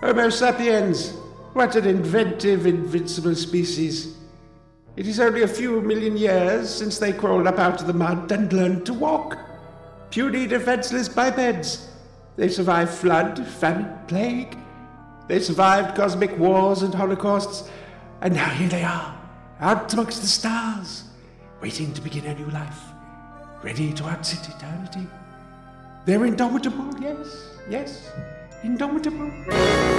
Homo sapiens! What an inventive, invincible species! It is only a few million years since they crawled up out of the mud and learned to walk. Puny, defenseless bipeds. They survived flood, famine, plague. They survived cosmic wars and holocausts. And now here they are, out amongst the stars, waiting to begin a new life, ready to outsit eternity. They're indomitable, yes, yes, indomitable.